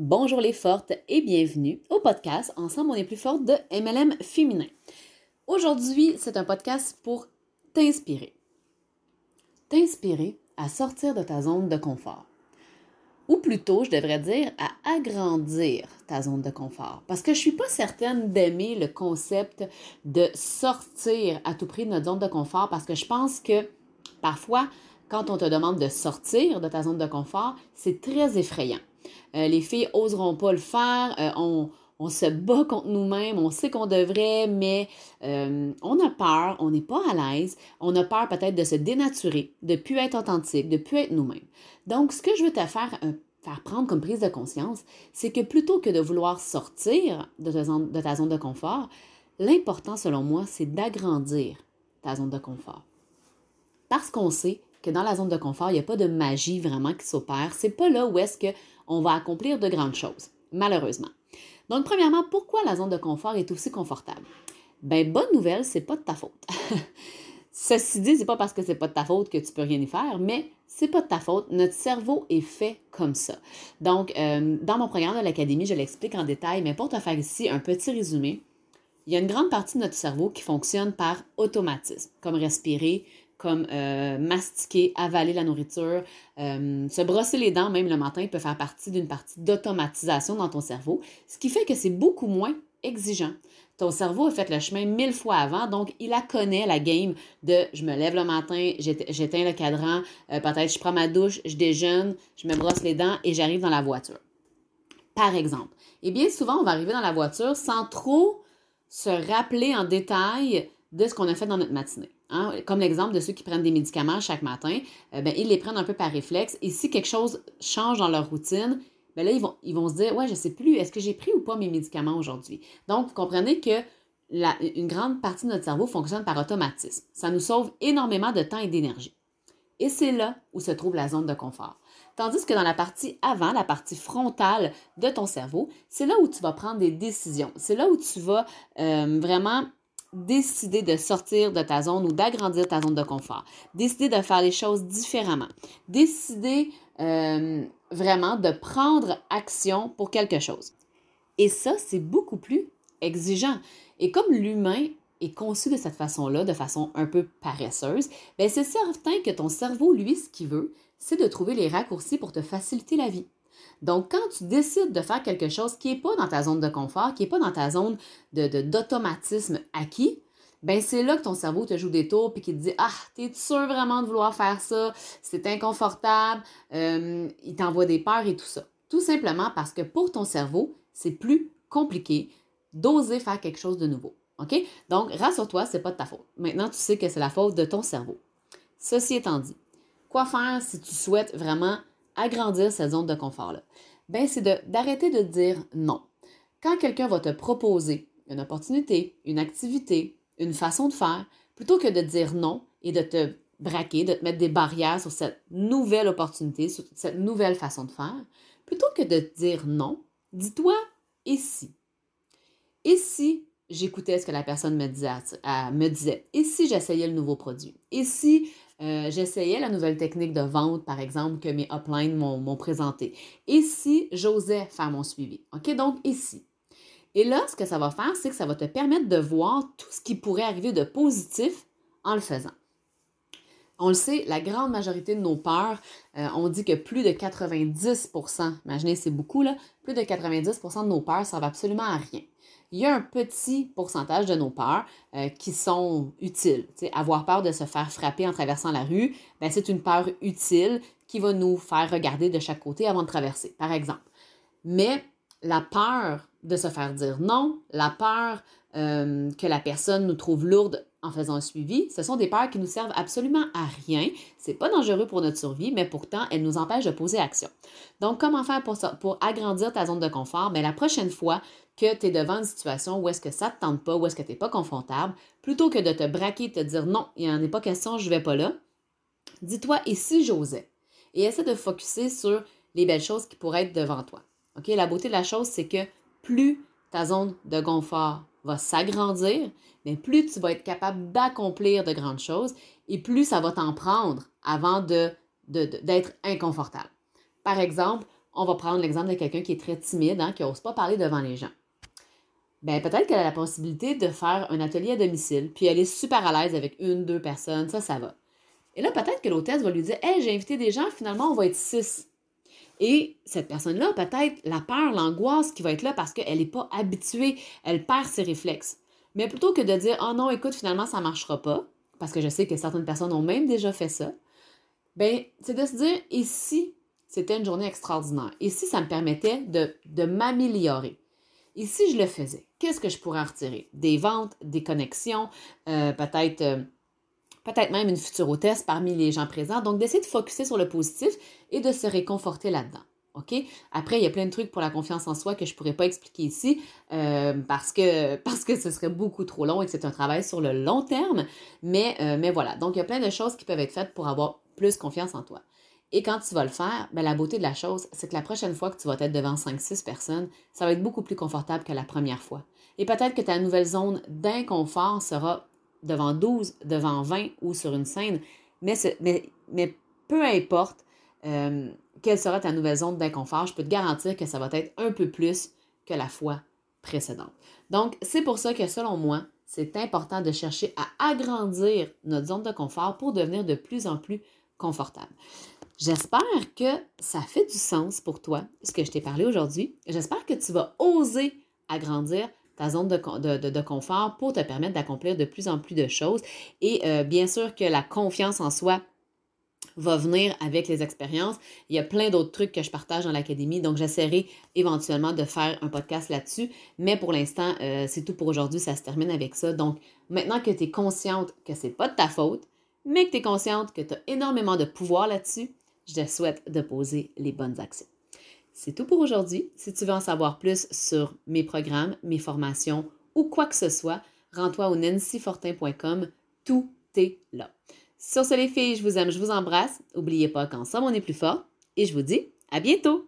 Bonjour les fortes et bienvenue au podcast Ensemble on est plus forte de MLM féminin. Aujourd'hui, c'est un podcast pour t'inspirer. T'inspirer à sortir de ta zone de confort. Ou plutôt, je devrais dire, à agrandir ta zone de confort. Parce que je ne suis pas certaine d'aimer le concept de sortir à tout prix de notre zone de confort parce que je pense que parfois, quand on te demande de sortir de ta zone de confort, c'est très effrayant. Euh, les filles oseront pas le faire. Euh, on, se bat contre nous-mêmes, on sait qu'on devrait, mais euh, on a peur, on n'est pas à l'aise, on a peur peut-être de se dénaturer, de ne plus être authentique, de ne plus être nous-mêmes. Donc, ce que je veux te faire, faire prendre comme prise de conscience, c'est que plutôt que de vouloir sortir de de, ta zone de confort, l'important, selon moi, c'est d'agrandir ta zone de confort. Parce qu'on sait que dans la zone de confort, il n'y a pas de magie vraiment qui s'opère. C'est pas là où est-ce qu'on va accomplir de grandes choses, malheureusement. Donc, premièrement, pourquoi la zone de confort est aussi confortable? Ben, bonne nouvelle, c'est pas de ta faute. Ceci dit, c'est pas parce que c'est pas de ta faute que tu peux rien y faire, mais c'est pas de ta faute. Notre cerveau est fait comme ça. Donc, euh, dans mon programme de l'Académie, je l'explique en détail, mais pour te faire ici un petit résumé, il y a une grande partie de notre cerveau qui fonctionne par automatisme, comme respirer, comme euh, mastiquer, avaler la nourriture, euh, se brosser les dents même le matin peut faire partie d'une partie d'automatisation dans ton cerveau, ce qui fait que c'est beaucoup moins exigeant. Ton cerveau a fait le chemin mille fois avant, donc il la connaît, la game de je me lève le matin, j'éteins le cadran, euh, peut-être je prends ma douche, je déjeune, je me brosse les dents et j'arrive dans la voiture. Par exemple. Et bien souvent, on va arriver dans la voiture sans trop se rappeler en détail de ce qu'on a fait dans notre matinée. Hein? Comme l'exemple de ceux qui prennent des médicaments chaque matin, ben, ils les prennent un peu par réflexe. Et si quelque chose change dans leur routine, ben là, ils vont, ils vont se dire, ouais, je ne sais plus, est-ce que j'ai pris ou pas mes médicaments aujourd'hui? Donc, vous comprenez que une grande partie de notre cerveau fonctionne par automatisme. Ça nous sauve énormément de temps et d'énergie. Et c'est là où se trouve la zone de confort. Tandis que dans la partie avant, la partie frontale de ton cerveau, c'est là où tu vas prendre des décisions. C'est là où tu vas euh, vraiment décider de sortir de ta zone ou d'agrandir ta zone de confort, décider de faire les choses différemment, décider euh, vraiment de prendre action pour quelque chose. Et ça, c'est beaucoup plus exigeant. Et comme l'humain est conçu de cette façon-là, de façon un peu paresseuse, ben c'est certain que ton cerveau, lui, ce qu'il veut, c'est de trouver les raccourcis pour te faciliter la vie. Donc, quand tu décides de faire quelque chose qui n'est pas dans ta zone de confort, qui n'est pas dans ta zone d'automatisme de, acquis, ben c'est là que ton cerveau te joue des tours puis qui te dit Ah, t'es sûr vraiment de vouloir faire ça, c'est inconfortable, euh, il t'envoie des peurs et tout ça. Tout simplement parce que pour ton cerveau, c'est plus compliqué d'oser faire quelque chose de nouveau. OK? Donc, rassure-toi, c'est pas de ta faute. Maintenant, tu sais que c'est la faute de ton cerveau. Ceci étant dit, quoi faire si tu souhaites vraiment agrandir cette zone de confort-là? Ben, c'est d'arrêter de, dire non. Quand quelqu'un va te proposer une opportunité, une activité, une façon de faire, plutôt que de dire non et de te braquer, de te mettre des barrières sur cette nouvelle opportunité, sur cette nouvelle façon de faire, plutôt que de dire non, dis-toi et si? Et si j'écoutais ce que la personne me disait, me disait, et si j'essayais le nouveau produit, et si euh, j'essayais la nouvelle technique de vente, par exemple, que mes uplines m'ont présenté. Et si j'osais faire mon suivi? OK? Donc, ici. Et là, ce que ça va faire, c'est que ça va te permettre de voir tout ce qui pourrait arriver de positif en le faisant. On le sait, la grande majorité de nos peurs, euh, on dit que plus de 90% imaginez, c'est beaucoup, là, plus de 90% de nos peurs ne servent absolument à rien il y a un petit pourcentage de nos peurs euh, qui sont utiles. avoir peur de se faire frapper en traversant la rue, ben, c'est une peur utile qui va nous faire regarder de chaque côté avant de traverser, par exemple. Mais la peur de se faire dire non, la peur euh, que la personne nous trouve lourde en faisant un suivi, ce sont des peurs qui nous servent absolument à rien. C'est pas dangereux pour notre survie, mais pourtant, elles nous empêchent de poser action. Donc, comment faire pour, agrandir ta zone de confort? Mais la prochaine fois que tu es devant une situation où est-ce que ça ne te tente pas, où est-ce que tu n'es pas confortable, plutôt que de te braquer et te dire non, il n'y en a pas question, je ne vais pas là, dis-toi, et si j'osais? Et essaie de focuser sur les belles choses qui pourraient être devant toi. OK? La beauté de la chose, c'est que plus ta zone de confort va s'agrandir, mais plus tu vas être capable d'accomplir de grandes choses et plus ça va t'en prendre avant de, d'être inconfortable. Par exemple, on va prendre l'exemple de quelqu'un qui est très timide, hein, qui n'ose pas parler devant les gens. Ben, peut-être qu'elle a la possibilité de faire un atelier à domicile, puis elle est super à l'aise avec une, deux personnes, ça, ça va. Et là, peut-être que l'hôtesse va lui dire Hey, j'ai invité des gens, finalement, on va être six. Et cette personne-là, peut-être la peur, l'angoisse qui va être là parce qu'elle n'est pas habituée, elle perd ses réflexes. Mais plutôt que de dire Oh non, écoute, finalement, ça ne marchera pas, parce que je sais que certaines personnes ont même déjà fait ça, ben, c'est de se dire Et si c'était une journée extraordinaire? Si ça me permettait de, de m'améliorer? Et si je le faisais, qu'est-ce que je pourrais retirer? Des ventes, des connexions, euh, peut-être. Euh, peut-être même une future hôtesse parmi les gens présents. Donc, d'essayer de focuser sur le positif et de se réconforter là-dedans. OK? Après, il y a plein de trucs pour la confiance en soi que je ne pourrais pas expliquer ici euh, parce, que, ce serait beaucoup trop long et que c'est un travail sur le long terme. Mais, euh, mais voilà. Donc, il y a plein de choses qui peuvent être faites pour avoir plus confiance en toi. Et quand tu vas le faire, ben, la beauté de la chose, c'est que la prochaine fois que tu vas être devant 5-6 personnes, ça va être beaucoup plus confortable que la première fois. Et peut-être que ta nouvelle zone d'inconfort sera devant 12, devant 20 ou sur une scène, mais, peu importe euh, quelle sera ta nouvelle zone d'inconfort, je peux te garantir que ça va être un peu plus que la fois précédente. Donc, c'est pour ça que selon moi, c'est important de chercher à agrandir notre zone de confort pour devenir de plus en plus confortable. J'espère que ça fait du sens pour toi, ce que je t'ai parlé aujourd'hui. J'espère que tu vas oser agrandir ta zone de, confort pour te permettre d'accomplir de plus en plus de choses. Et euh, bien sûr que la confiance en soi va venir avec les expériences. Il y a plein d'autres trucs que je partage dans l'académie, donc j'essaierai éventuellement de faire un podcast là-dessus. Mais pour l'instant, euh, c'est tout pour aujourd'hui, ça se termine avec ça. Donc maintenant que tu es consciente que c'est pas de ta faute, mais que tu es consciente que tu as énormément de pouvoir là-dessus, je te souhaite de poser les bonnes actions. C'est tout pour aujourd'hui. Si tu veux en savoir plus sur mes programmes, mes formations ou quoi que ce soit, rends-toi au nancyfortin.com. Tout est là. Sur ce, les filles, je vous aime, je vous embrasse. N'oubliez pas qu'ensemble, on est plus fort. Et je vous dis à bientôt!